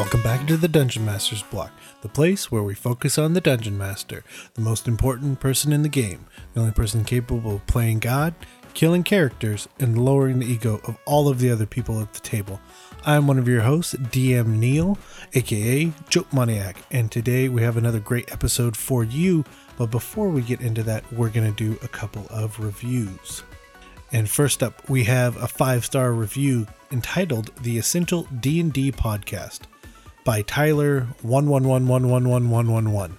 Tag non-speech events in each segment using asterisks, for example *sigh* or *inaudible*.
Welcome back to the Dungeon Master's Block, the place where we focus on the Dungeon Master, the most important person in the game, the only person capable of playing God, killing characters, and lowering the ego of all of the other people at the table. I'm one of your hosts, DM Neil, aka Joke Maniac, and today we have another great episode for you. But before we get into that, we're going to do a couple of reviews. And first up, we have a five-star review entitled "The Essential D&D Podcast" by Tyler one one one one one one one one one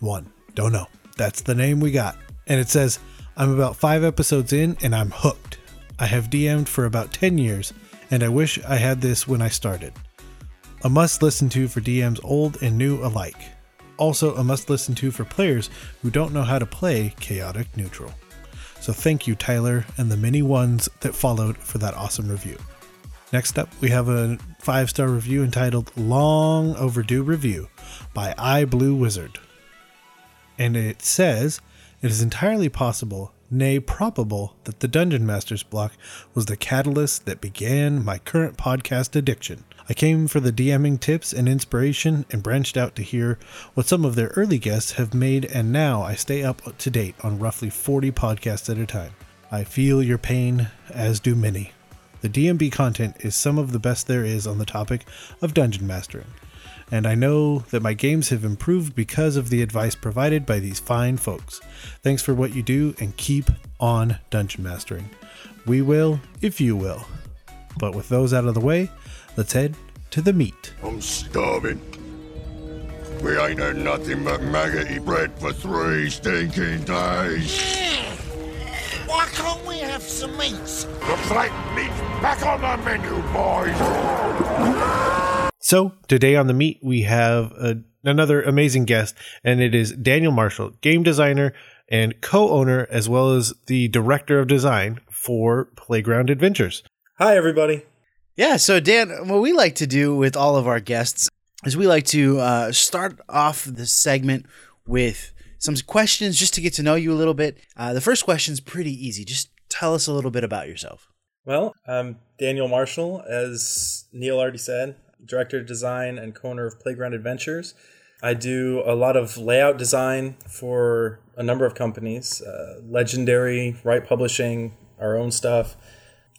one. Don't know. That's the name we got. And it says, "I'm about five episodes in, and I'm hooked. I have DM'd for about ten years, and I wish I had this when I started. A must listen to for DMs old and new alike. Also, a must listen to for players who don't know how to play chaotic neutral." So thank you, Tyler, and the many ones that followed for that awesome review. Next up, we have a five star review entitled Long Overdue Review by I Blue Wizard. And it says, It is entirely possible, nay, probable, that the Dungeon Master's block was the catalyst that began my current podcast addiction. I came for the DMing tips and inspiration and branched out to hear what some of their early guests have made, and now I stay up to date on roughly 40 podcasts at a time. I feel your pain, as do many. The DMB content is some of the best there is on the topic of dungeon mastering, and I know that my games have improved because of the advice provided by these fine folks. Thanks for what you do and keep on dungeon mastering. We will if you will. But with those out of the way, let's head to the meat. I'm starving. We ain't had nothing but maggoty bread for three stinking days. Why can't we have some meats? The flank meat's back on the menu, boys. So, today on the meat, we have a, another amazing guest, and it is Daniel Marshall, game designer and co owner, as well as the director of design for Playground Adventures. Hi, everybody. Yeah, so Dan, what we like to do with all of our guests is we like to uh, start off the segment with some questions just to get to know you a little bit. Uh, the first question is pretty easy. Just tell us a little bit about yourself. Well, I'm Daniel Marshall, as Neil already said, director of design and co owner of Playground Adventures. I do a lot of layout design for a number of companies, uh, Legendary, Rite Publishing, our own stuff,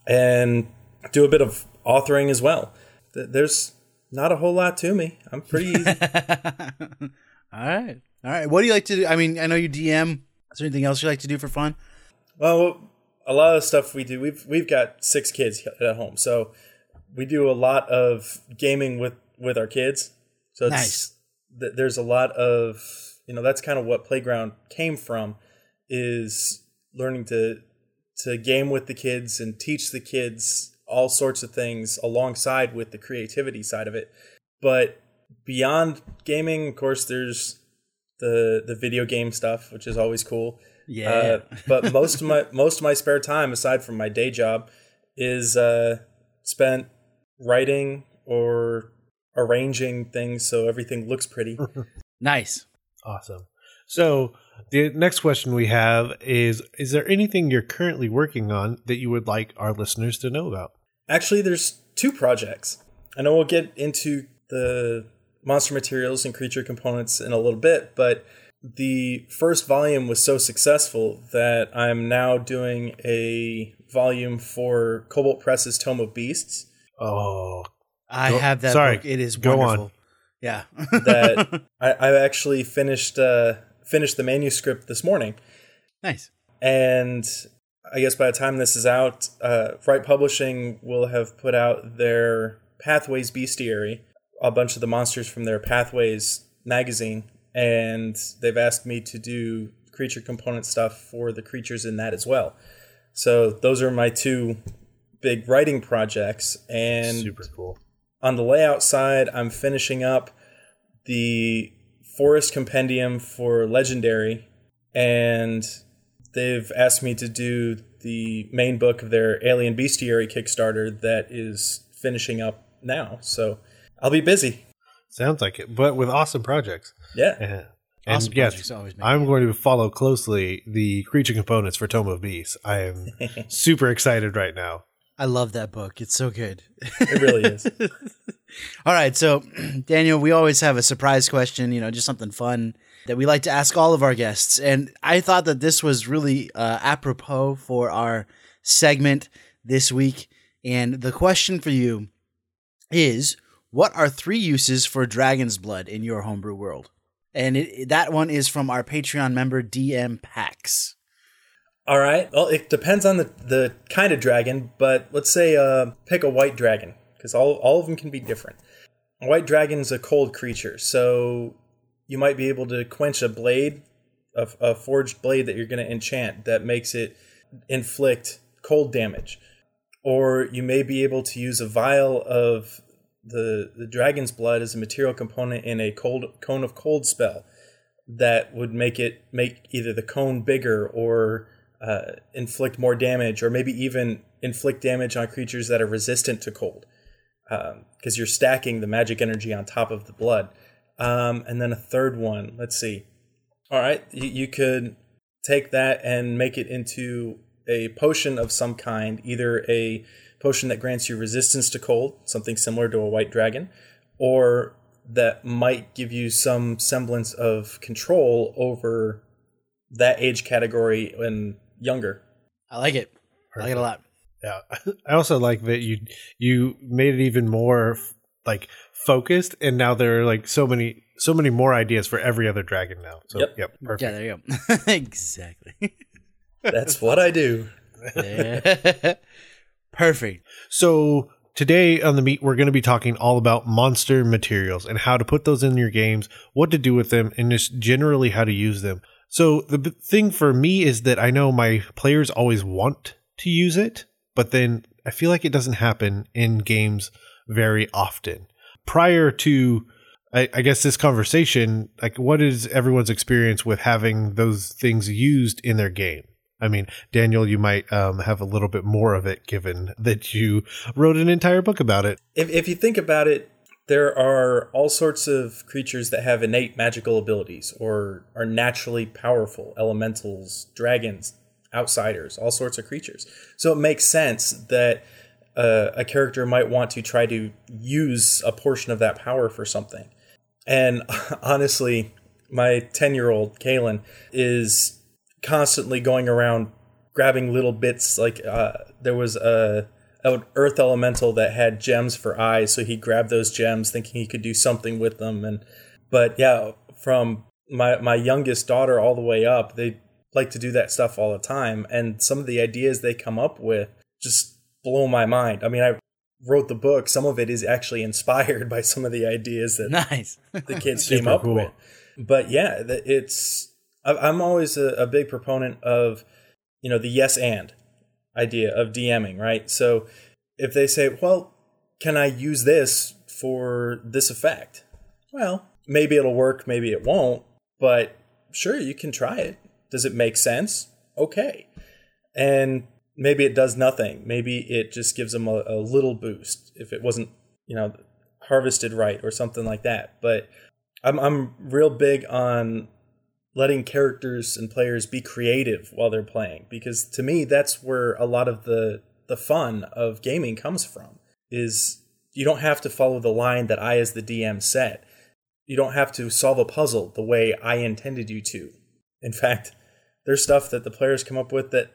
and do a bit of authoring as well. There's not a whole lot to me. I'm pretty easy. *laughs* All right. All right. What do you like to do? I mean, I know you DM. Is there anything else you like to do for fun? Well, a lot of stuff we do. We've we've got six kids at home, so we do a lot of gaming with with our kids. So it's, Nice. th- there's a lot of you know that's kind of what playground came from, is learning to to game with the kids and teach the kids all sorts of things alongside with the creativity side of it. But beyond gaming, of course, there's the the video game stuff, which is always cool. Yeah. Uh, but most of my *laughs* most of my spare time, aside from my day job, is uh, spent writing or arranging things so everything looks pretty. *laughs* nice. Awesome. So, the next question we have is Is there anything you're currently working on that you would like our listeners to know about? Actually, there's two projects. I know we'll get into the monster materials and creature components in a little bit, but the first volume was so successful that I'm now doing a volume for Kobold Press's Tome of Beasts. Oh, I Go- have that sorry, book. It is go on. Yeah. that *laughs* I, I actually finished uh, finished the manuscript this morning, nice. and I guess by the time this is out, uh, Rite Publishing will have put out their Pathways Bestiary, a bunch of the monsters from their Pathways magazine, and they've asked me to do creature component stuff for the creatures in that as well. So those are my two big writing projects, and super cool. on the layout side, I'm finishing up the Forest Compendium for Legendary, and they've asked me to do the main book of their Alien Bestiary Kickstarter that is finishing up now. So I'll be busy. Sounds like it, but with awesome projects. Yeah. Yeah. *laughs* And Awesome yes, projects always make I'm going to follow closely the creature components for Tome of Beasts. I am *laughs* super excited right now. I love that book. It's so good. It really is. *laughs* All right, so *clears throat* Daniel, we always have a surprise question, you know, just something fun that we like to ask all of our guests. And I thought that this was really uh, apropos for our segment this week. And the question for you is what are three uses for dragon's blood in your homebrew world? And it, that one is from our Patreon member DM Pax. All right. Well, it depends on the, the kind of dragon, but let's say uh, pick a white dragon because all, all of them can be different. A white dragon's a cold creature, so you might be able to quench a blade, a, a forged blade that you're going to enchant that makes it inflict cold damage. Or you may be able to use a vial of the, the dragon's blood is a material component in a cold cone of cold spell that would make it make either the cone bigger or uh, inflict more damage, or maybe even inflict damage on creatures that are resistant to cold, because um, you're stacking the magic energy on top of the blood. Um, and then a third one, let's see. All right, you, you could take that and make it into a potion of some kind, either a potion that grants you resistance to cold, something similar to a white dragon, or that might give you some semblance of control over that age category and younger. I like it. I like it a lot. Yeah, *laughs* I also like that you you made it even more like focused, and now there are like so many so many more ideas for every other dragon now. So Yep. yep, perfect. Yeah, there you go. *laughs* exactly. That's what I do. *laughs* Perfect. So today on the meat, we're going to be talking all about monster materials and how to put those in your games, what to do with them, and just generally how to use them. So the thing for me is that I know my players always want to use it, but then I feel like it doesn't happen in games very often. Prior to I, I guess this conversation, like what is everyone's experience with having those things used in their game? I mean, Daniel, you might um, have a little bit more of it given that you wrote an entire book about it. If, if you think about it, there are all sorts of creatures that have innate magical abilities or are naturally powerful elementals, dragons, outsiders, all sorts of creatures. So it makes sense that uh, a character might want to try to use a portion of that power for something. And *laughs* honestly, my 10 year old, Kalen, is constantly going around grabbing little bits. Like uh, there was a an earth elemental that had gems for eyes, so he grabbed those gems, thinking he could do something with them. And but yeah, from my my youngest daughter all the way up, they like to do that stuff all the time. And some of the ideas they come up with just blow my mind. I mean, I wrote the book. Some of it is actually *laughs* inspired by some of the ideas that Nice. the kids *laughs* came up cool. with. But yeah, it's I'm always a, a big proponent of you know the yes and idea of DMing, right? So if they say, well, can I use this for this effect? Well, maybe it'll work, maybe it won't, but sure, you can try it. Does it make sense? Okay. And maybe it does nothing. Maybe it just gives them a, a little boost if it wasn't, you know, harvested right or something like that. But I'm I'm real big on letting characters and players be creative while they're playing because to me that's where a lot of the the fun of gaming comes from is you don't have to follow the line that I as the DM set. You don't have to solve a puzzle the way I intended you to. In fact, there's stuff that the players come up with that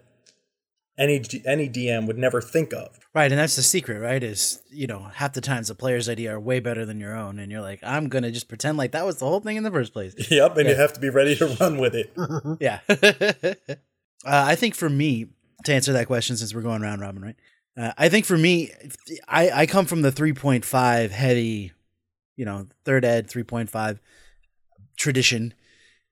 any any DM would never think of. Right, and that's the secret, right? Is you know half the times the player's idea are way better than your own, and you're like, I'm gonna just pretend like that was the whole thing in the first place. *laughs* Yep, and you have to be ready to run with it. *laughs* yeah. *laughs* uh, I think for me, to answer that question, since we're going round robin, right? Uh, I think for me, I, I come from the 3.5 heavy, you know, third ed 3.5 tradition.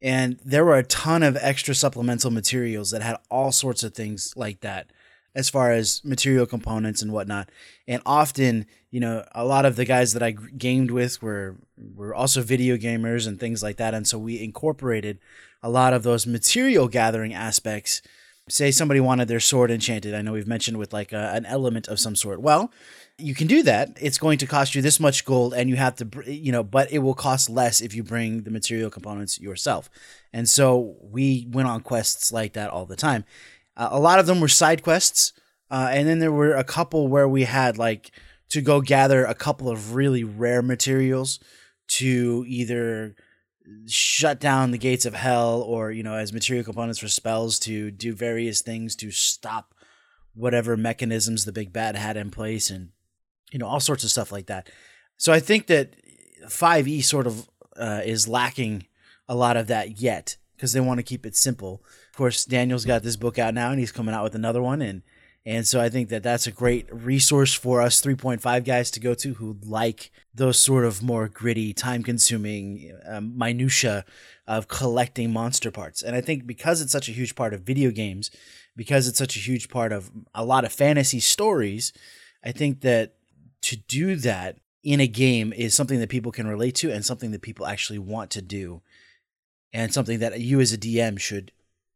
And there were a ton of extra supplemental materials that had all sorts of things like that, as far as material components and whatnot. And often, you know, a lot of the guys that i gamed with were were also video gamers and things like that. And so we incorporated a lot of those material gathering aspects. Say somebody wanted their sword enchanted. I know we've mentioned with like a, an element of some sort. Well, you can do that. It's going to cost you this much gold, and you have to, you know, but it will cost less if you bring the material components yourself. And so we went on quests like that all the time. Uh, a lot of them were side quests. Uh, and then there were a couple where we had like to go gather a couple of really rare materials to either shut down the gates of hell or you know as material components for spells to do various things to stop whatever mechanisms the big bad had in place and you know all sorts of stuff like that. So i think that 5e sort of uh, is lacking a lot of that yet because they want to keep it simple. Of course daniel's got this book out now and he's coming out with another one and and so I think that that's a great resource for us 3.5 guys to go to who like those sort of more gritty, time consuming um, minutia of collecting monster parts. And I think because it's such a huge part of video games, because it's such a huge part of a lot of fantasy stories, I think that to do that in a game is something that people can relate to and something that people actually want to do and something that you as a DM should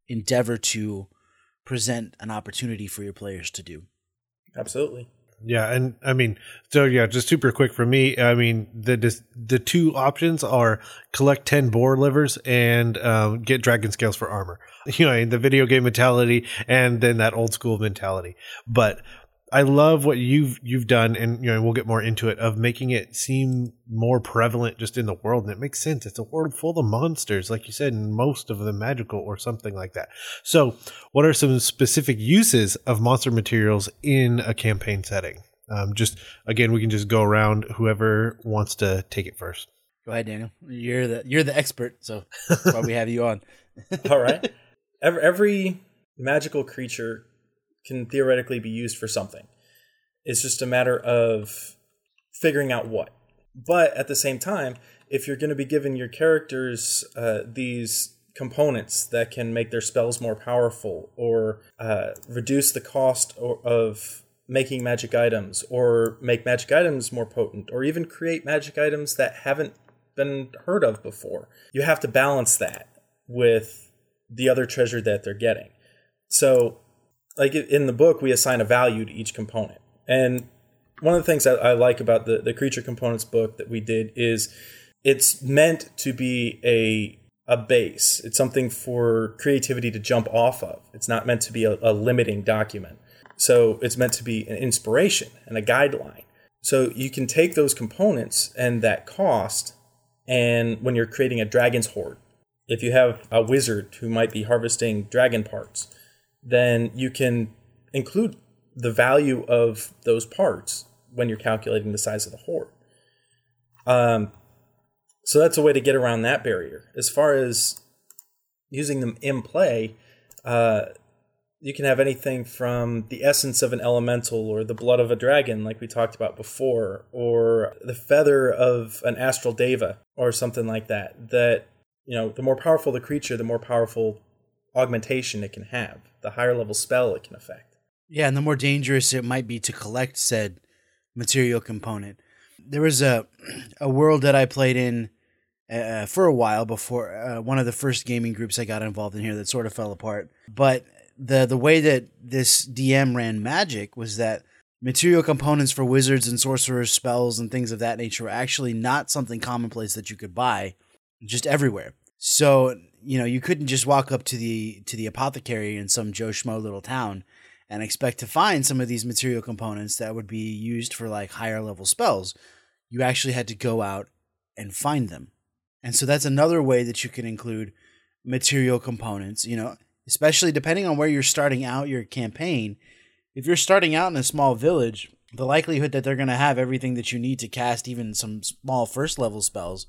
endeavor to present an opportunity for your players to do. Absolutely. Yeah, and I mean, so yeah, just super quick for me. I mean, the the two options are collect ten boar livers and um, get dragon scales for armor. *laughs* You know, the video game mentality, and then that old school mentality. But I love what you've you've done, and you know we'll get more into it of making it seem more prevalent just in the world, and it makes sense. It's a world full of monsters, like you said, and most of them magical or something like that. So, what are some specific uses of monster materials in a campaign setting? Um, just again, we can just go around. Whoever wants to take it first. Go ahead, Daniel. You're the you're the expert, so *laughs* that's why we have you on. All right. *laughs* Every, every magical creature can theoretically be used for something. It's just a matter of figuring out what. But at the same time, if you're going to be giving your characters uh, these components that can make their spells more powerful or uh, reduce the cost or, of making magic items or make magic items more potent or even create magic items that haven't been heard of before, you have to balance that with the other treasure that they're getting. So like in the book, we assign a value to each component. And one of the things that I like about the, the creature components book that we did is it's meant to be a a base. It's something for creativity to jump off of. It's not meant to be a, a limiting document. So it's meant to be an inspiration and a guideline. So you can take those components and that cost, and when you're creating a dragon's hoard, if you have a wizard who might be harvesting dragon parts, then you can include the value of those parts when you're calculating the size of the hoard. Um, so that's a way to get around that barrier. As far as using them in play, uh, you can have anything from the essence of an elemental or the blood of a dragon, like we talked about before, or the feather of an astral deva or something like that. That, you know, the more powerful the creature, the more powerful augmentation it can have, the higher level spell it can affect. Yeah, and the more dangerous it might be to collect said material component. There was a a world that I played in uh, for a while before uh, one of the first gaming groups I got involved in here that sort of fell apart. But the the way that this DM ran magic was that material components for wizards and sorcerers, spells, and things of that nature were actually not something commonplace that you could buy just everywhere. So you know, you couldn't just walk up to the to the apothecary in some Joe Schmo little town and expect to find some of these material components that would be used for like higher level spells. You actually had to go out and find them. And so that's another way that you can include material components, you know, especially depending on where you're starting out your campaign. If you're starting out in a small village, the likelihood that they're going to have everything that you need to cast even some small first level spells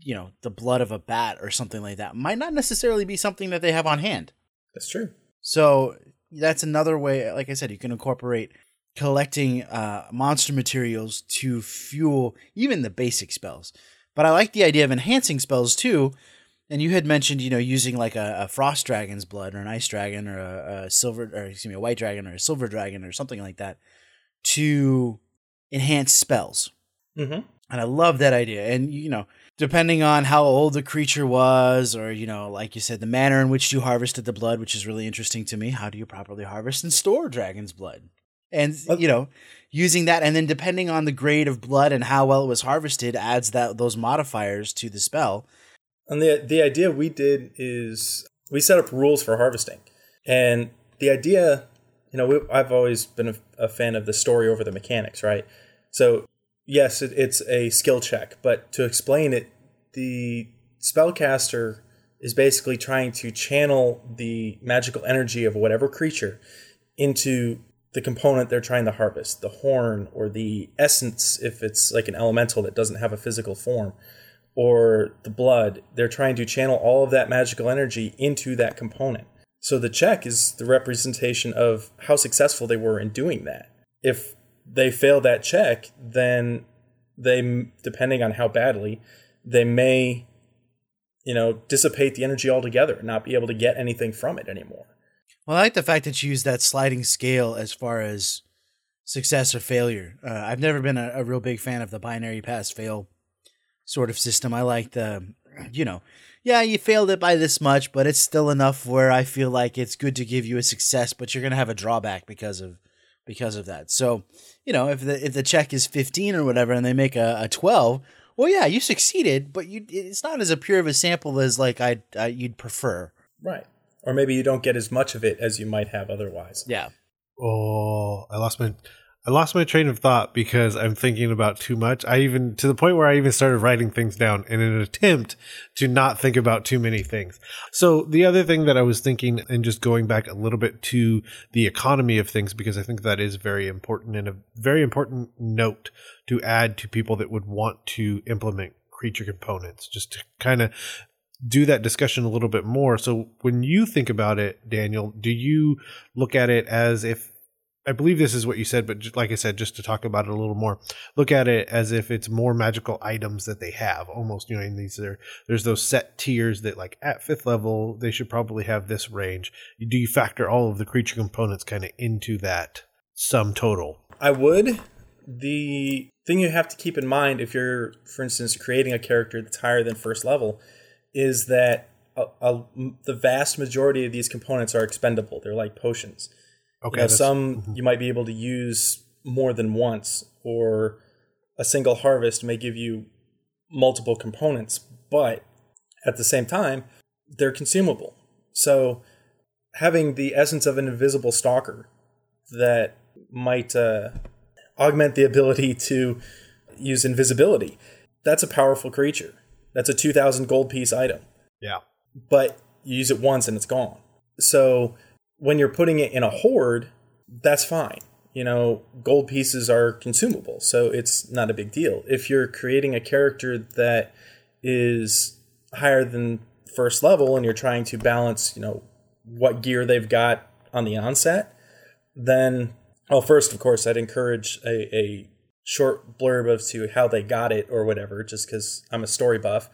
you know, the blood of a bat or something like that might not necessarily be something that they have on hand. That's true. So that's another way. Like I said, you can incorporate collecting uh, monster materials to fuel even the basic spells. But I like the idea of enhancing spells too. And you had mentioned, you know, using like a, a frost dragon's blood or an ice dragon or a, a silver, or excuse me, a white dragon or a silver dragon or something like that to enhance spells. Mm-hmm. And I love that idea. And, you know, depending on how old the creature was, or, you know, like you said, the manner in which you harvested the blood, which is really interesting to me. How do you properly harvest and store dragon's blood? And, oh. you know, using that, and then depending on the grade of blood and how well it was harvested, adds that those modifiers to the spell. And the, the idea we did is we set up rules for harvesting. And the idea you know, we, I've always been a, a, fan of the story over the mechanics, right? So, yes, it, it's a skill check, but to explain it, the spellcaster is basically trying to channel the magical energy of whatever creature into the component they're trying to harvest the horn or the essence, if it's like an elemental that doesn't have a physical form, or the blood. They're trying to channel all of that magical energy into that component. So the check is the representation of how successful they were in doing that. If they fail that check, then they, depending on how badly, they may, you know, dissipate the energy altogether and not be able to get anything from it anymore. Well, I like the fact that you use that sliding scale as far as success or failure. Uh, I've never been a, a, real big fan of the binary pass fail sort of system. I like the, you know, yeah, you failed it by this much, but it's still enough where I feel like it's good to give you a success, but you're gonna have a drawback because of because of that. So, you know, if the if the check is 15 or whatever, and they make a, a 12, well, yeah, you succeeded, but you it's not as a pure of a sample as like I you'd prefer. Right or maybe you don't get as much of it as you might have otherwise. Yeah. Oh, I lost my I lost my train of thought because I'm thinking about too much. I even to the point where I even started writing things down in an attempt to not think about too many things. So the other thing that I was thinking and just going back a little bit to the economy of things because I think that is very important and a very important note to add to people that would want to implement creature components just to kind of do that discussion a little bit more. So when you think about it, Daniel, do you look at it as if I believe this is what you said, but just, like I said, just to talk about it a little more, look at it as if it's more magical items that they have. Almost, you know, in these are there's those set tiers that like at fifth level they should probably have this range. Do you factor all of the creature components kind of into that sum total? I would. The thing you have to keep in mind if you're, for instance, creating a character that's higher than first level is that a, a, the vast majority of these components are expendable. They're like potions. Okay. You know, some mm-hmm. you might be able to use more than once, or a single harvest may give you multiple components, but at the same time, they're consumable. So having the essence of an invisible stalker that might uh, augment the ability to use invisibility, that's a powerful creature. That's a 2000 gold piece item. Yeah. But you use it once and it's gone. So when you're putting it in a hoard, that's fine. You know, gold pieces are consumable, so it's not a big deal. If you're creating a character that is higher than first level and you're trying to balance, you know, what gear they've got on the onset, then well, first, of course, I'd encourage a, a short blurb of to how they got it or whatever, just because I'm a story buff.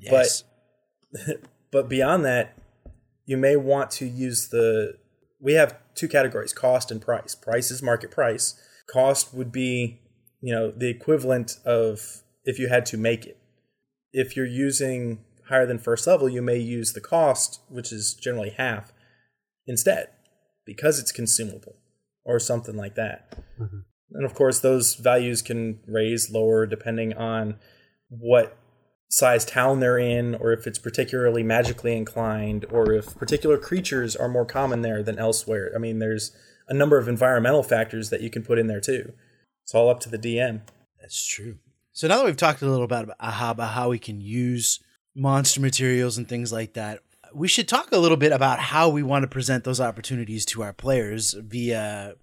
Yes. But *laughs* but beyond that, you may want to use the. We have two categories: cost and price. Price is market price. Cost would be, you know, the equivalent of if you had to make it. If you're using higher than first level, you may use the cost, which is generally half, instead, because it's consumable or something like that. Mm-hmm. And of course, those values can raise, lower, depending on what size town they're in, or if it's particularly magically inclined, or if particular creatures are more common there than elsewhere. I mean, there's a number of environmental factors that you can put in there too. It's all up to the DM. That's true. So now that we've talked a little bit about, about how we can use monster materials and things like that, we should talk a little bit about how we want to present those opportunities to our players via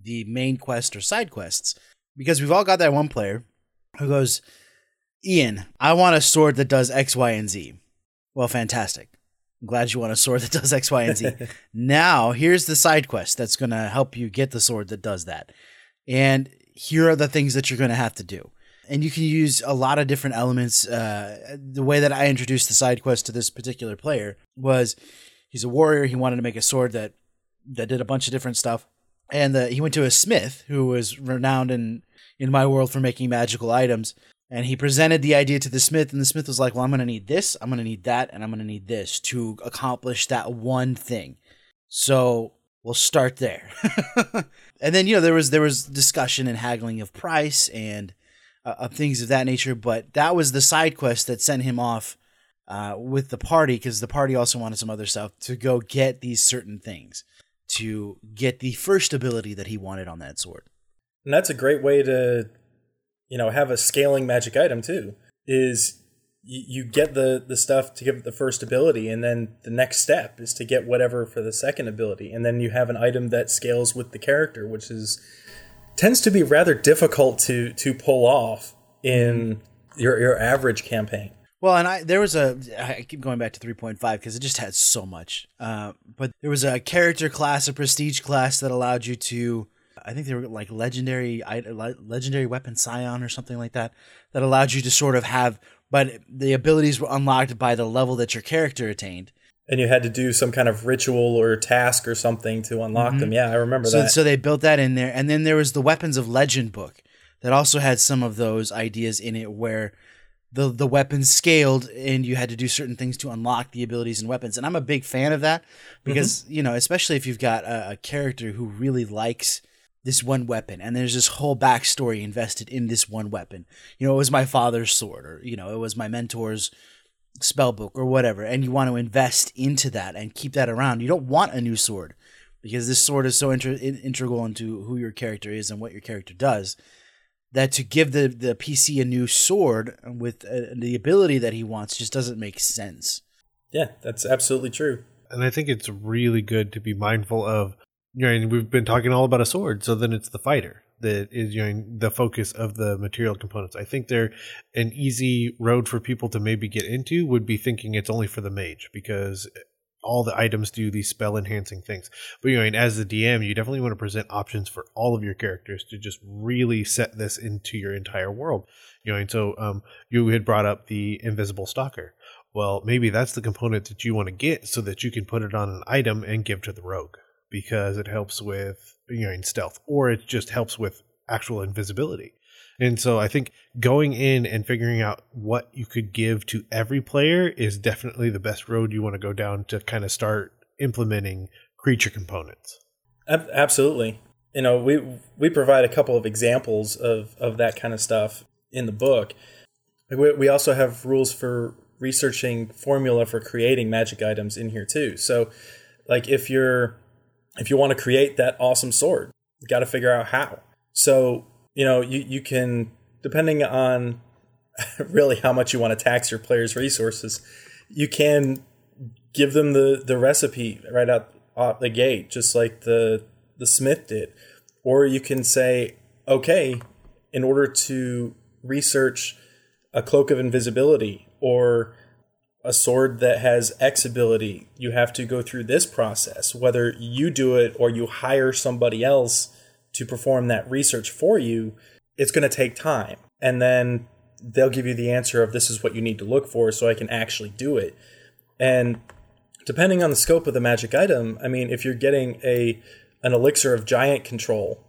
the main quest or side quests because we've all got that one player who goes, Ian, I want a sword that does X, Y, and Z. Well, fantastic. I'm glad you want a sword that does X, Y, and Z. *laughs* now, here's the side quest that's going to help you get the sword that does that. And here are the things that you're going to have to do. And you can use a lot of different elements. Uh, the way that I introduced the side quest to this particular player was he's a warrior. He wanted to make a sword that that did a bunch of different stuff and the, he went to a smith who was renowned in in my world for making magical items and he presented the idea to the smith and the smith was like well i'm going to need this i'm going to need that and i'm going to need this to accomplish that one thing so we'll start there *laughs* and then you know there was there was discussion and haggling of price and uh, of things of that nature but that was the side quest that sent him off uh, with the party because the party also wanted some other stuff to go get these certain things to get the first ability that he wanted on that sword. And that's a great way to, you know, have a scaling magic item too. Is you, get the the stuff to give it the first ability, and then the next step is to get whatever for the second ability, and then you have an item that scales with the character, which is tends to be rather difficult to to pull off in your your average campaign. Well, and I there was a I keep going back to 3.5 because it just had so much. Uh, but there was a character class, a prestige class that allowed you to I think they were like legendary legendary weapon scion or something like that that allowed you to sort of have but the abilities were unlocked by the level that your character attained. And you had to do some kind of ritual or task or something to unlock mm-hmm. them. Yeah, I remember so, that. So they built that in there. And then there was the Weapons of Legend book that also had some of those ideas in it where the the weapons scaled and you had to do certain things to unlock the abilities and weapons. And I'm a big fan of that because, mm-hmm. you know, especially if you've got a, a character who really likes – this one weapon and there's this whole backstory invested in this one weapon. You know it was my father's sword or you know it was my mentor's spell book or whatever and you want to invest into that and keep that around. You don't want a new sword because this sword is so inter- integral into who your character is and what your character does that to give the, the pc a new sword with uh, the ability that he wants just doesn't make sense. Yeah that's absolutely true. And i think it's really good to be mindful of you know, and we've been talking all about a sword, so then it's the fighter that is you know the focus of the material components. I think they're an easy road for people to maybe get into would be thinking it's only for the mage because all the items do these spell enhancing things. But you know, and as the DM, you definitely want to present options for all of your characters to just really set this into your entire world. You know, and so um, you had brought up the invisible stalker. Well, maybe that's the component that you want to get so that you can put it on an item and give to the rogue because it helps with you know in stealth or it just helps with actual invisibility. And so I think going in and figuring out what you could give to every player is definitely the best road you want to go down to kind of start implementing creature components. Absolutely. You know, we we provide a couple of examples of of that kind of stuff in the book. We also have rules for researching formula for creating magic items in here too. So, like if you're if you want to create that awesome sword, you got to figure out how. So, you know, you, you can, depending on *laughs* really how much you want to tax your players' resources, you can give them the, the recipe right out, out the gate, just like the, the smith did. Or you can say, okay, in order to research a cloak of invisibility or a sword that has X ability, you have to go through this process. Whether you do it or you hire somebody else to perform that research for you, it's going to take time. And then they'll give you the answer of this is what you need to look for so I can actually do it. And depending on the scope of the magic item, I mean, if you're getting a an elixir of giant control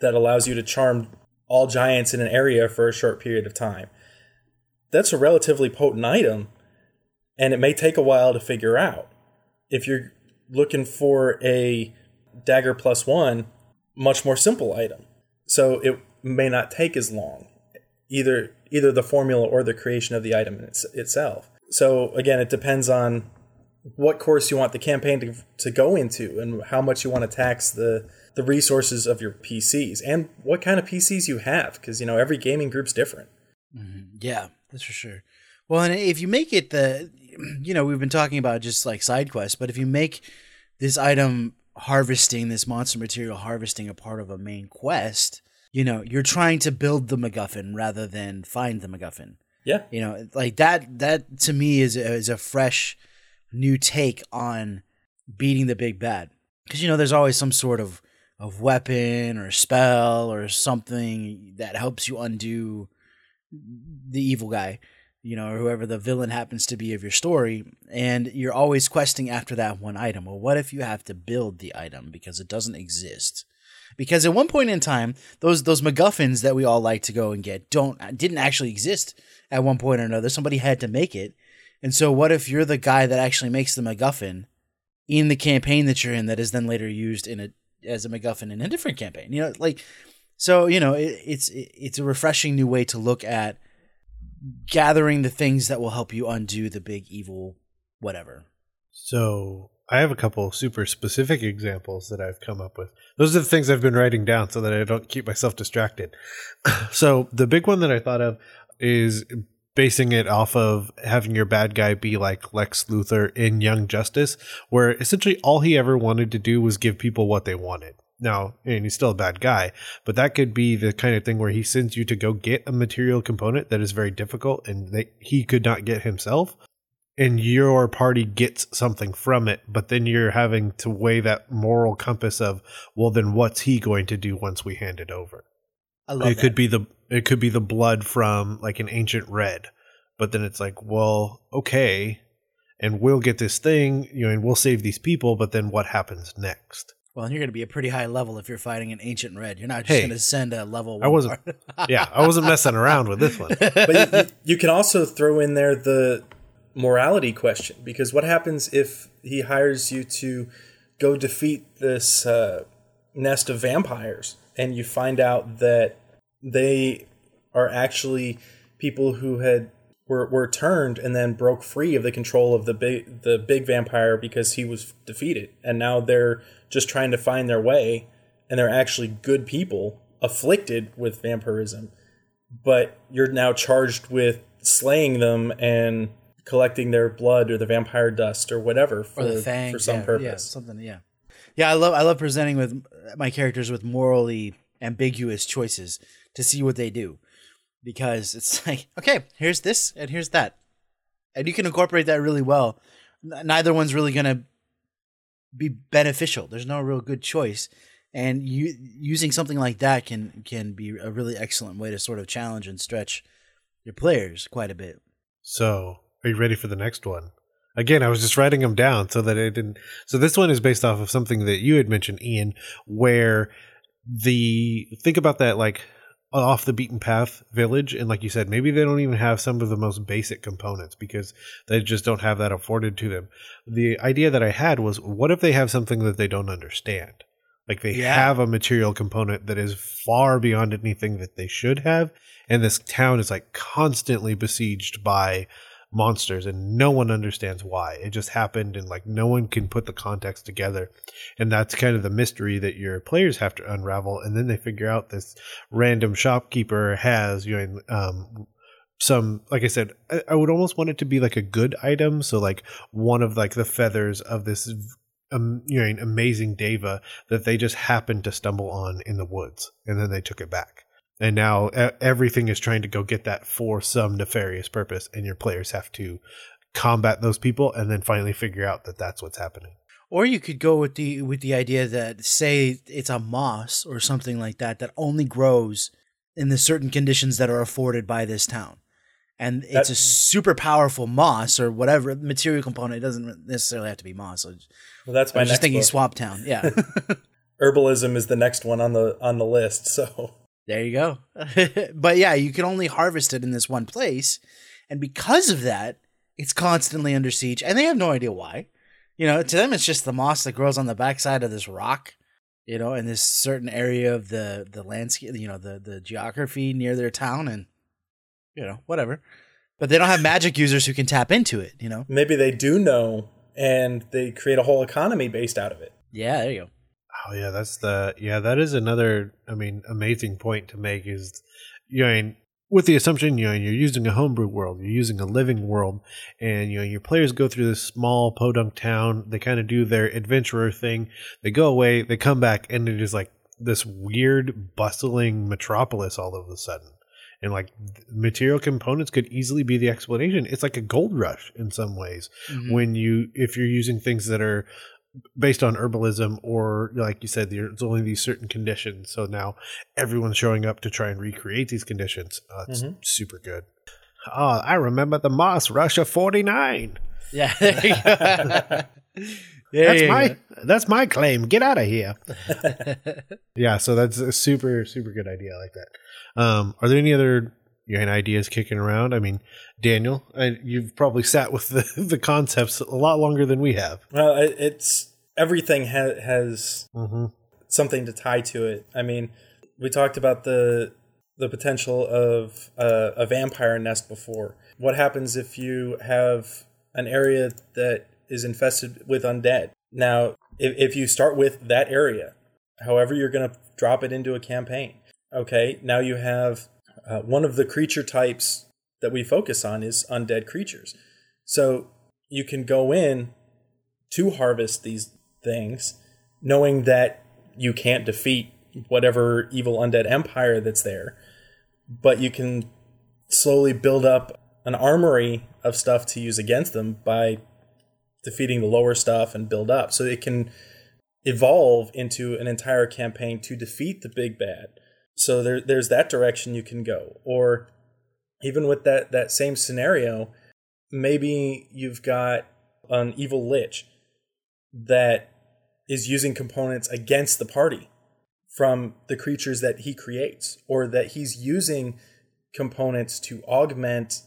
that allows you to charm all giants in an area for a short period of time, that's a relatively potent item and it may take a while to figure out. If you're looking for a dagger plus one, much more simple item. So it may not take as long, either either the formula or the creation of the item it's, itself. So again, it depends on what course you want the campaign to, to go into and how much you want to tax the the resources of your PCs and what kind of PCs you have because you know every gaming group's different. Mm-hmm. Yeah, that's for sure. Well, and if you make it the *clears throat* you know, we've been talking about just like side quests, but if you make this item harvesting, this monster material harvesting a part of a main quest, you know, you're trying to build the MacGuffin rather than find the MacGuffin. Yeah. You know, like that, that to me is a, is a fresh new take on beating the big bad. Cause, you know, there's always some sort of, of weapon or spell or something that helps you undo the evil guy you know, or whoever the villain happens to be of your story, and you're always questing after that one item. Well, what if you have to build the item because it doesn't exist? Because at one point in time, those those MacGuffins that we all like to go and get don't didn't actually exist at one point or another. Somebody had to make it. And so what if you're the guy that actually makes the MacGuffin in the campaign that you're in that is then later used in a as a MacGuffin in a different campaign? You know, like so, you know, it, it's it, it's a refreshing new way to look at gathering the things that will help you undo the big evil whatever. So I have a couple super specific examples that I've come up with. Those are the things I've been writing down so that I don't keep myself distracted. *laughs* so the big one that I thought of is basing it off of having your bad guy be like Lex Luthor in Young Justice, where essentially all he ever wanted to do was give people what they wanted. Now, and he's still a bad guy, but that could be the kind of thing where he sends you to go get a material component that is very difficult and that he could not get himself. And your party gets something from it, but then you're having to weigh that moral compass of, well, then what's he going to do once we hand it over? I love it could be the it could be the blood from like an ancient red but then it's like well okay and we'll get this thing you know and we'll save these people but then what happens next Well, and you're going to be a pretty high level if you're fighting an ancient red. You're not just Hey, going to send a level. i wasn't part. *laughs* yeah i wasn't messing around with this one *laughs* but you, you, you can also throw in there the morality question because what happens if he hires you to go defeat this uh, nest of vampires and you find out that they are actually people who had were, were turned and then broke free of the control of the big the big vampire because he was defeated and now they're just trying to find their way and they're actually good people afflicted with vampirism but you're now charged with slaying them and collecting their blood or the vampire dust or whatever for, or the fang for some yeah, purpose. Yeah, something. Yeah, yeah. I love I love presenting with my characters with morally ambiguous choices to see what they do, because it's *laughs* like okay, here's this and here's that, and you can incorporate that really well. Neither one's really gonna be beneficial. There's no real good choice, and you using something like that can can be a really excellent way to sort of challenge and stretch your players quite a bit. so are you ready for the next one again i was just writing them down so that i didn't so this one is based off of something that you had mentioned ian where the think about that like off the beaten path village and like you said maybe they don't even have some of the most basic components because they just don't have that afforded to them the idea that i had was what if they have something that they don't understand like they Yeah. have a material component that is far beyond anything that they should have and this town is like constantly besieged by monsters and no one understands why. It just happened and like no one can put the context together. And that's kind of the mystery that your players have to unravel and then they figure out this random shopkeeper has you know um some like i said I, I would almost want it to be like a good item. So like one of like the feathers of this um, you know amazing deva that they just happened to stumble on in the woods and then they took it back and now e- everything is trying to go get that for some nefarious purpose and your players have to combat those people and then finally figure out that that's what's happening Or you could go with the with the idea that say it's a moss or something like that that only grows in the certain conditions that are afforded by this town. And it's a super powerful moss or whatever material component. It doesn't necessarily have to be moss. I Well, that's my I was next just thinking book. Swamp Town. Yeah. *laughs* *laughs* Herbalism is the next one on the on the list. So there you go. *laughs* but yeah, you can only harvest it in this one place. And because of that, it's constantly under siege. And they have no idea why. You know, to them it's just the moss that grows on the backside of this rock, you know, in this certain area of the the landscape, you know, the the geography near their town and you know, whatever. But they don't have magic users who can tap into it, you know. maybe they do know and they create a whole economy based out of it. Yeah, there you go. Oh yeah, that's the yeah, that is another I mean amazing point to make is you know I mean, with the assumption you know you're using a homebrew world, you're using a living world, and you know your players go through this small podunk town, they kind of do their adventurer thing, they go away, they come back, and it is like this weird bustling metropolis all of a sudden. And like material components could easily be the explanation. It's like a gold rush in some ways Mhm. when you if you're using things that are based on herbalism or like you said there's only these certain conditions. So now everyone's showing up to try and recreate these conditions. Uh, it's Mhm. super good. Oh i remember the moss rush of 49 Yeah, there you go. There that's my go. that's my claim. Get out of here. *laughs* Yeah so that's a super super good idea. I like that. Um are there any other you know, ideas kicking around i mean daniel I, you've probably sat with the, *laughs* the concepts a lot longer than we have Well, it, it's everything ha- has mm-hmm. something to tie to it. I mean, we talked about the the potential of a, a vampire nest before. What happens if you have an area that is infested with undead. Now, if, if you start with that area, however, you're going to drop it into a campaign. Okay, now you have uh, one of the creature types that we focus on is undead creatures. So you can go in to harvest these things, knowing that you can't defeat whatever evil undead empire that's there, but you can slowly build up an armory of stuff to use against them by defeating the lower stuff and build up. So it can evolve into an entire campaign to defeat the big bad. So there, there's that direction you can go. Or even with that, that same scenario, maybe you've got an evil lich that is using components against the party from the creatures that he creates, or that he's using components to augment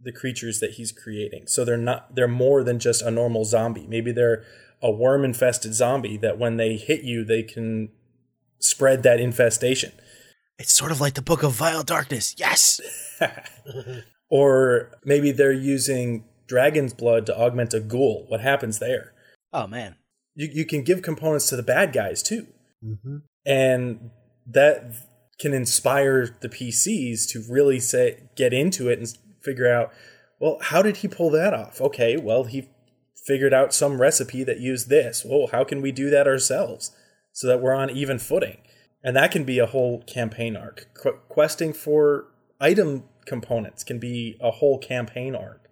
the creatures that he's creating. So they're not they're more than just a normal zombie. Maybe they're a worm infested zombie that when they hit you they can spread that infestation. It's sort of like the Book of Vile Darkness. Yes. *laughs* or maybe they're using dragon's blood to augment a ghoul. What happens there? Oh man. You you can give components to the bad guys too. Mm-hmm. And that can inspire the PCs to really say get into it and figure out, well, how did he pull that off? Okay, well, he figured out some recipe that used this. Well, how can we do that ourselves so that we're on even footing? And that can be a whole campaign arc. Qu- questing for item components can be a whole campaign arc.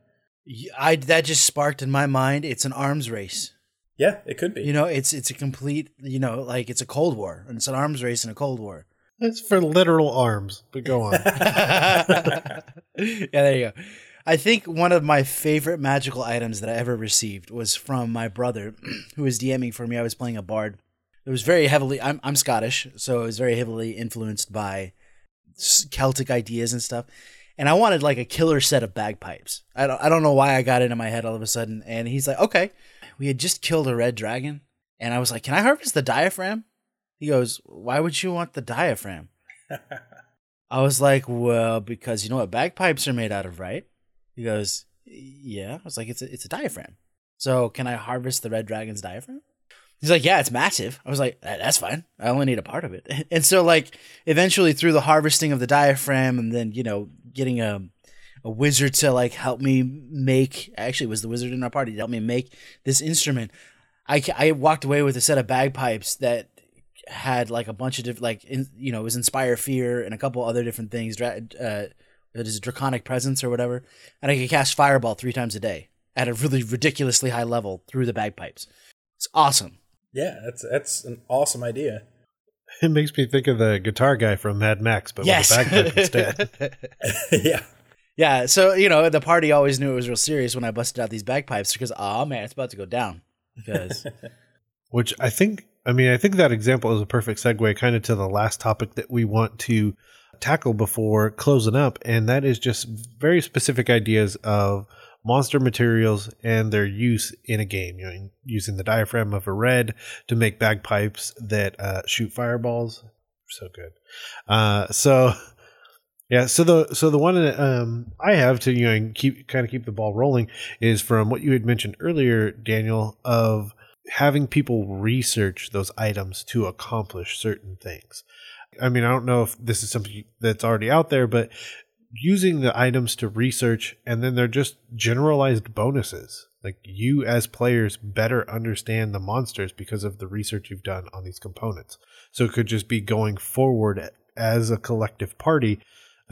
I that just sparked in my mind. It's an arms race. Yeah, it could be. You know, it's it's a complete. You know, like it's a cold war, and it's an arms race and a cold war. It's for literal arms, but go on. *laughs* yeah, there you go. I think one of my favorite magical items that I ever received was from my brother, *clears throat* who was DMing for me. I was playing a bard. It was very heavily. I'm I'm Scottish, so it was very heavily influenced by Celtic ideas and stuff. And I wanted like a killer set of bagpipes. I don't I don't know why I got it in my head all of a sudden. And he's like, okay. We had just killed a red dragon, and I was like, can I harvest the diaphragm? He goes, Why would you want the diaphragm? *laughs* I was like, Well, because you know what bagpipes are made out of, right? He goes, Yeah. I was like, It's a, it's a diaphragm. So can I harvest the red dragon's diaphragm? He's like, Yeah, it's massive. I was like, That's fine. I only need a part of it. *laughs* And so, like, eventually through the harvesting of the diaphragm and then, you know, getting a, a wizard to like help me make actually was the wizard in our party to help me make this instrument I, I walked away with a set of bagpipes that had like a bunch of different like in, you know was inspire fear and a couple other different things uh it is draconic presence or whatever and i could cast fireball three times a day at a really ridiculously high level through the bagpipes it's awesome yeah that's that's an awesome idea. *laughs* It makes me think of the guitar guy from mad max but yes. with a bagpipe instead. *laughs* *laughs* Yeah. Yeah so you know the party always knew it was real serious when i busted out these bagpipes because oh man it's about to go down. Because which i think I mean, I think that example is a perfect segue kind of to the last topic that we want to tackle before closing up, and that is just very specific ideas of monster materials and their use in a game. You know, using the diaphragm of a red to make bagpipes that uh, shoot fireballs. So good. Uh, so *laughs* yeah, so the so the one um, I have to you know keep kind of keep the ball rolling is from what you had mentioned earlier, Daniel, of having people research those items to accomplish certain things. I mean, I don't know if this is something that's already out there, but using the items to research and then they're just generalized bonuses. Like you as players better understand the monsters because of the research you've done on these components. So it could just be going forward as a collective party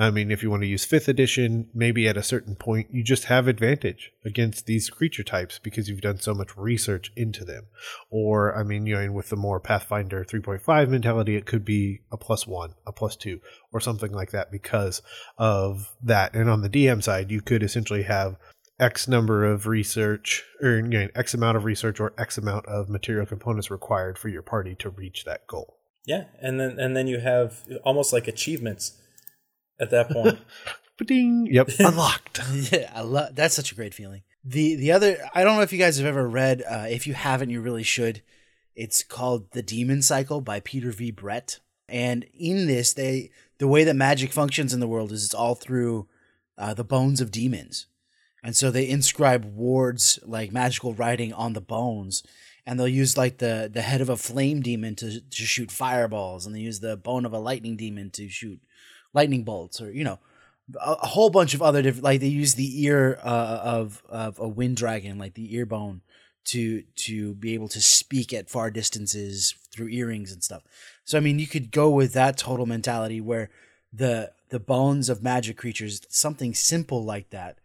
I mean, if you want to use fifth edition, maybe at a certain point you just have advantage against these creature types because you've done so much research into them. Or, I mean, you know, with the more Pathfinder 3.5 mentality, it could be a plus one, a plus two, or something like that because of that. And on the DM side, you could essentially have X number of research, or you know, X amount of research, or X amount of material components required for your party to reach that goal. Yeah, and then and then you have almost like achievements at that point. *laughs* Ding. Yep. *laughs* Unlocked. yeah, I love that's such a great feeling. The the other I don't know if you guys have ever read uh, if you haven't you really should. It's called The Demon Cycle by Peter V. Brett. And in this they the way that magic functions in the world is it's all through uh, the bones of demons. and so they inscribe wards like magical writing on the bones and they'll use like the the head of a flame demon to, to shoot fireballs and they use the bone of a lightning demon to shoot lightning bolts or you know a, a whole bunch of other different like they use the ear uh, of of a wind dragon like the ear bone to to be able to speak at far distances through earrings and stuff so i mean you could go with that total mentality where the the bones of magic creatures something simple like that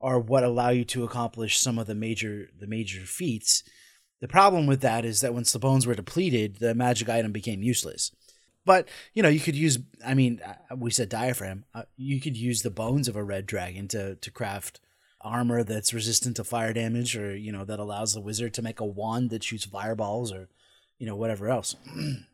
are what allow you to accomplish some of the major the major feats. The problem with that is that once the bones were depleted, the magic item became useless. But you know, you could use. I mean, uh, we said diaphragm. Uh, you could use the bones of a red dragon to to craft armor that's resistant to fire damage, or you know, that allows the wizard to make a wand that shoots fireballs, or you know, whatever else. *clears throat*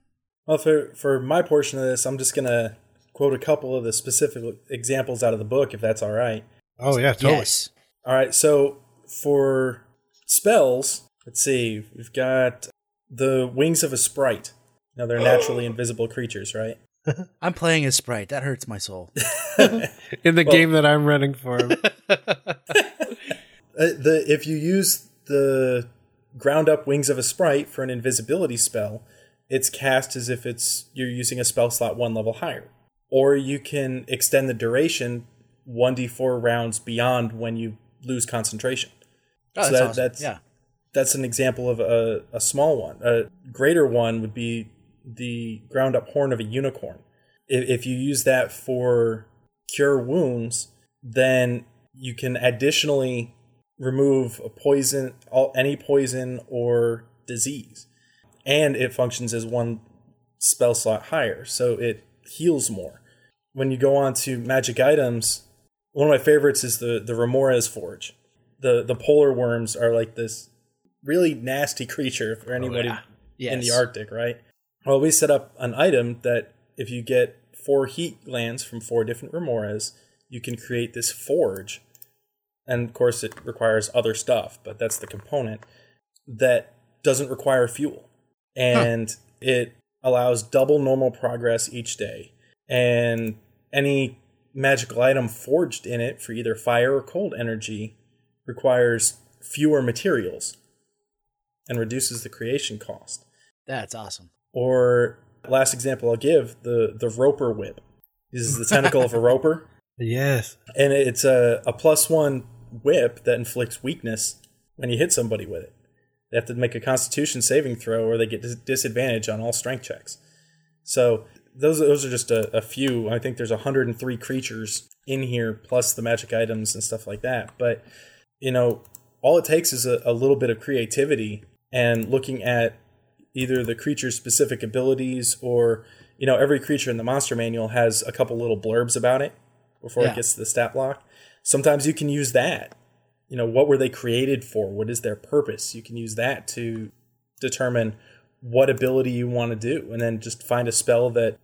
Well, for for my portion of this, I'm just gonna quote a couple of the specific examples out of the book, if that's all right. Oh yeah, totally. yes. All right, so for spells, let's see, we've got the wings of a sprite. Now they're naturally invisible creatures, right? *laughs* I'm playing as Sprite. That hurts my soul. *laughs* In the game that I'm running for. *laughs* Uh, the if you use the ground up wings of a sprite for an invisibility spell, it's cast as if it's you're using a spell slot one level higher. Or you can extend the duration 1d4 rounds beyond when you lose concentration. Oh, So that's that- awesome. that's- yeah. That's an example of a, a small one. A greater one would be the ground up horn of a unicorn. If, if you use that for cure wounds, then you can additionally remove a poison, all, any poison or disease, and it functions as one spell slot higher, so it heals more. When you go on to magic items, one of my favorites is the the Remorhaz Forge. The the polar worms are like this really nasty creature for oh, anybody in Yes. the Arctic, right? Well, we set up an item that if you get four heat glands from four different remorhaz, you can create this forge. And of course, it requires other stuff, but that's the component that doesn't require fuel. And it allows double normal progress each day. And any magical item forged in it for either fire or cold energy requires fewer materials and reduces the creation cost. That's awesome. Or last example I'll give the the roper whip. This is the tentacle of a roper, *laughs* Yes. and it's a, a plus one whip that inflicts weakness when you hit somebody with it. They have to make a Constitution saving throw, or they get dis- disadvantage on all strength checks. So those those are just a, a few. I think there's 103 creatures in here, plus the magic items and stuff like that. But you know, all it takes is a, a little bit of creativity and looking at either the creature's specific abilities or you know every creature in the monster manual has a couple little blurbs about it before Yeah. it gets to the stat block. Sometimes you can use that. You know what were they created for? What is their purpose? You can use that to determine what ability you want to do and then just find a spell that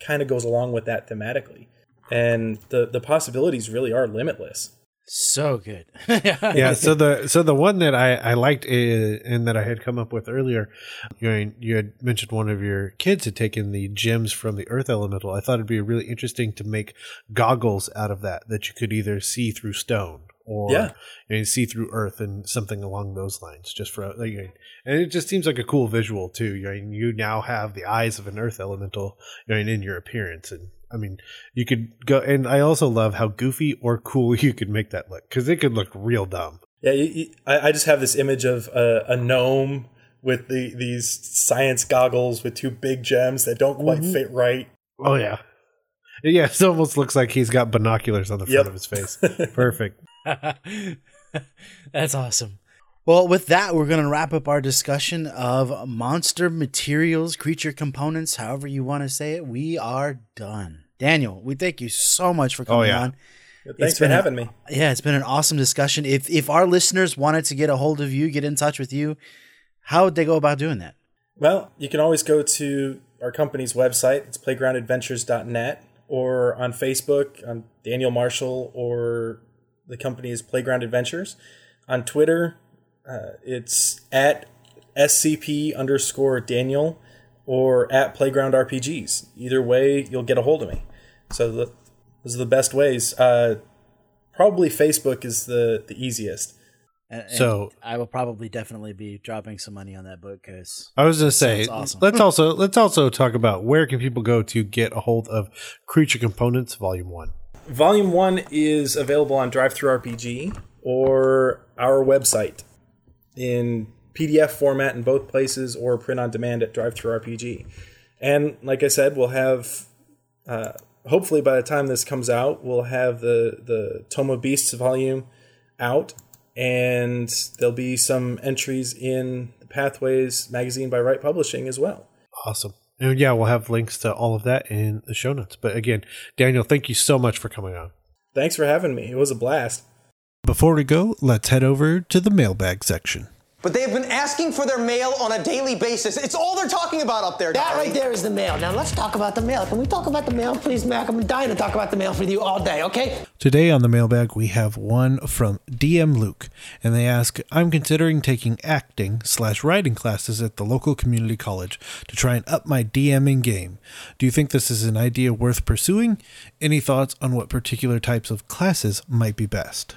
kind of goes along with that thematically. And the the possibilities really are limitless So good. *laughs* yeah so the so the one that i i liked uh, and that i had come up with earlier you know, you had mentioned one of your kids had taken the gems from the earth elemental i thought it'd be really interesting to make goggles out of that that you could either see through stone or Yeah. you know, see through earth and something along those lines just for like, and it just seems like a cool visual too you, know, you now have the eyes of an earth elemental you know, in your appearance and I mean, you could go, and I also love how goofy or cool *laughs* you could make that look because it could look real dumb. Yeah, you, you, I, I just have this image of a, a gnome with the these science goggles with two big gems that don't quite mm-hmm. fit right. Oh yeah, yeah. *laughs* It almost looks like he's got binoculars on the front Yep. of his face. *laughs* Perfect. *laughs* That's awesome. Well, with that, we're going to wrap up our discussion of monster materials, creature components, however you want to say it. We are done. Daniel, we thank you so much for oh, coming oh, yeah. on. Thanks It's for been a- having me. Yeah, it's been an awesome discussion. If if our listeners wanted to get a hold of you, get in touch with you, how would they go about doing that? Well, you can always go to our company's website. It's playgroundadventures.net or on Facebook, on Daniel Marshall, or the company is Playground Adventures. On Twitter, uh, it's at SCP underscore Daniel or at Playground RPGs. Either way, you'll get a hold of me. So the, those are the best ways. Uh, probably Facebook is the the easiest. And, and So- I will probably definitely be dropping some money on that book because I was gonna say, awesome. let's *laughs* also let's also talk about where can people go to get a hold of Creature Components Volume One. Volume one is available on Drive Through RPG or our website in PDF format in both places or print on demand at Drive Through RPG. And like I said, we'll have uh, hopefully by the time this comes out, we'll have the the Tome of Beasts volume out, and there'll be some entries in the Pathways magazine by Rite Publishing as well. Awesome. And yeah, we'll have links to all of that in the show notes. But again, Daniel, thank you so much for coming on. Thanks for having me. It was a blast. Before we go, let's head over to the mailbag section. But they have been asking for their mail on a daily basis. It's all they're talking about up there. That darling. right there is the mail. Now let's talk about the mail. Can we talk about the mail, please, Mac? I'm dying to talk about the mail with you all day, okay? Today on the mailbag, we have one from DM Luke, and they ask, I'm considering taking acting slash writing classes at the local community college to try and up my DMing game. Do you think this is an idea worth pursuing? Any thoughts on what particular types of classes might be best?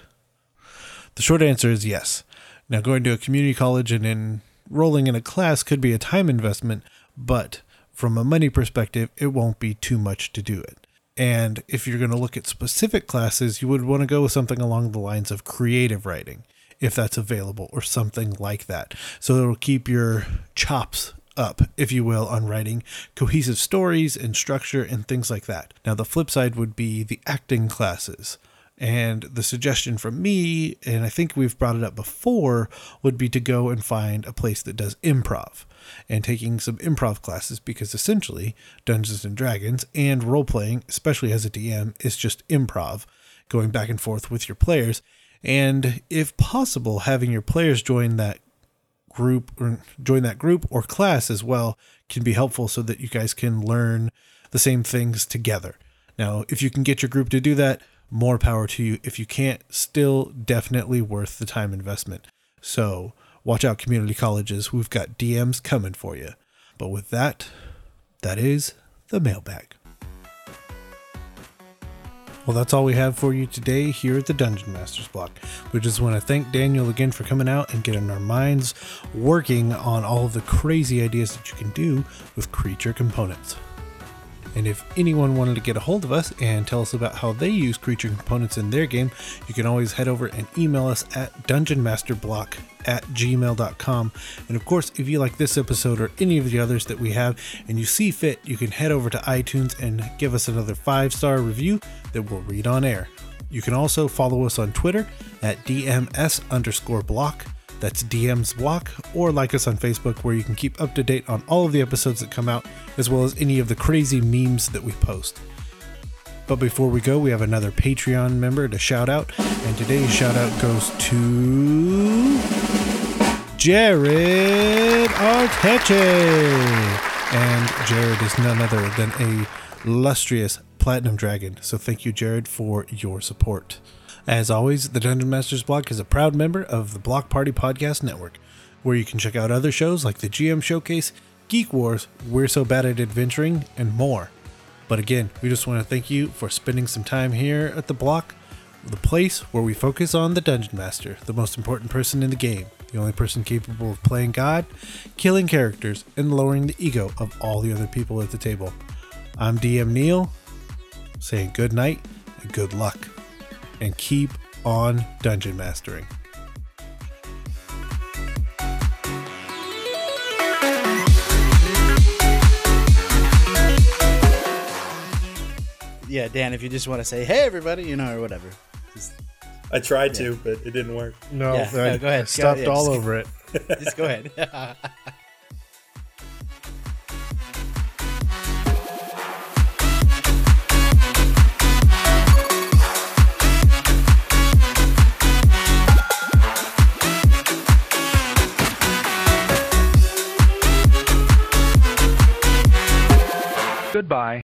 The short answer is yes. Now, going to a community college and enrolling in a class could be a time investment, but from a money perspective, it won't be too much to do it. And if you're going to look at specific classes, you would want to go with something along the lines of creative writing, if that's available, or something like that. So it'll keep your chops up, if you will, on writing cohesive stories and structure and things like that. Now, the flip side would be the acting classes. And the suggestion from me, and I think we've brought it up before, would be to go and find a place that does improv and taking some improv classes because essentially Dungeons and Dragons and role playing, especially as a DM, is just improv, going back and forth with your players. And if possible, having your players join that group or join that group or class as well can be helpful so that you guys can learn the same things together. Now, if you can get your group to do that, more power to you. If you can't, still definitely worth the time investment. So, watch out, community colleges. We've got DMs coming for you. But with that, that is the mailbag. Well, that's all we have for you today here at the Dungeon Masters block. We just want to thank Daniel again for coming out and getting our minds working on all of the crazy ideas that you can do with creature components. And if anyone wanted to get a hold of us and tell us about how they use creature components in their game, you can always head over and email us at dungeonmasterblock at gmail.com. And of course, if you like this episode or any of the others that we have and you see fit, you can head over to iTunes and give us another five star review that we'll read on air. You can also follow us on Twitter at DMS underscore block. That's DM's block, or like us on Facebook, where you can keep up to date on all of the episodes that come out, as well as any of the crazy memes that we post. But before we go, we have another Patreon member to shout out, and today's shout out goes to Jared Arteche. And Jared is none other than a illustrious platinum dragon. So thank you, Jared, for your support. As always, the Dungeon Masters Block is a proud member of the Block Party Podcast Network, where you can check out other shows like the GM Showcase, Geek Wars, We're So Bad at Adventuring, and more. But again, we just want to thank you for spending some time here at the block, the place where we focus on the Dungeon Master, the most important person in the game, the only person capable of playing God, killing characters, and lowering the ego of all the other people at the table. I'm DM Neil, saying good night and good luck, and keep on dungeon mastering. yeah, Dan, if you just want to say hey everybody, you know, or whatever. Just, I tried to, but it didn't work. No, Yeah, I, no, go ahead. I stuffed Go- yeah, all just- over it. *laughs* just go ahead. *laughs* Goodbye.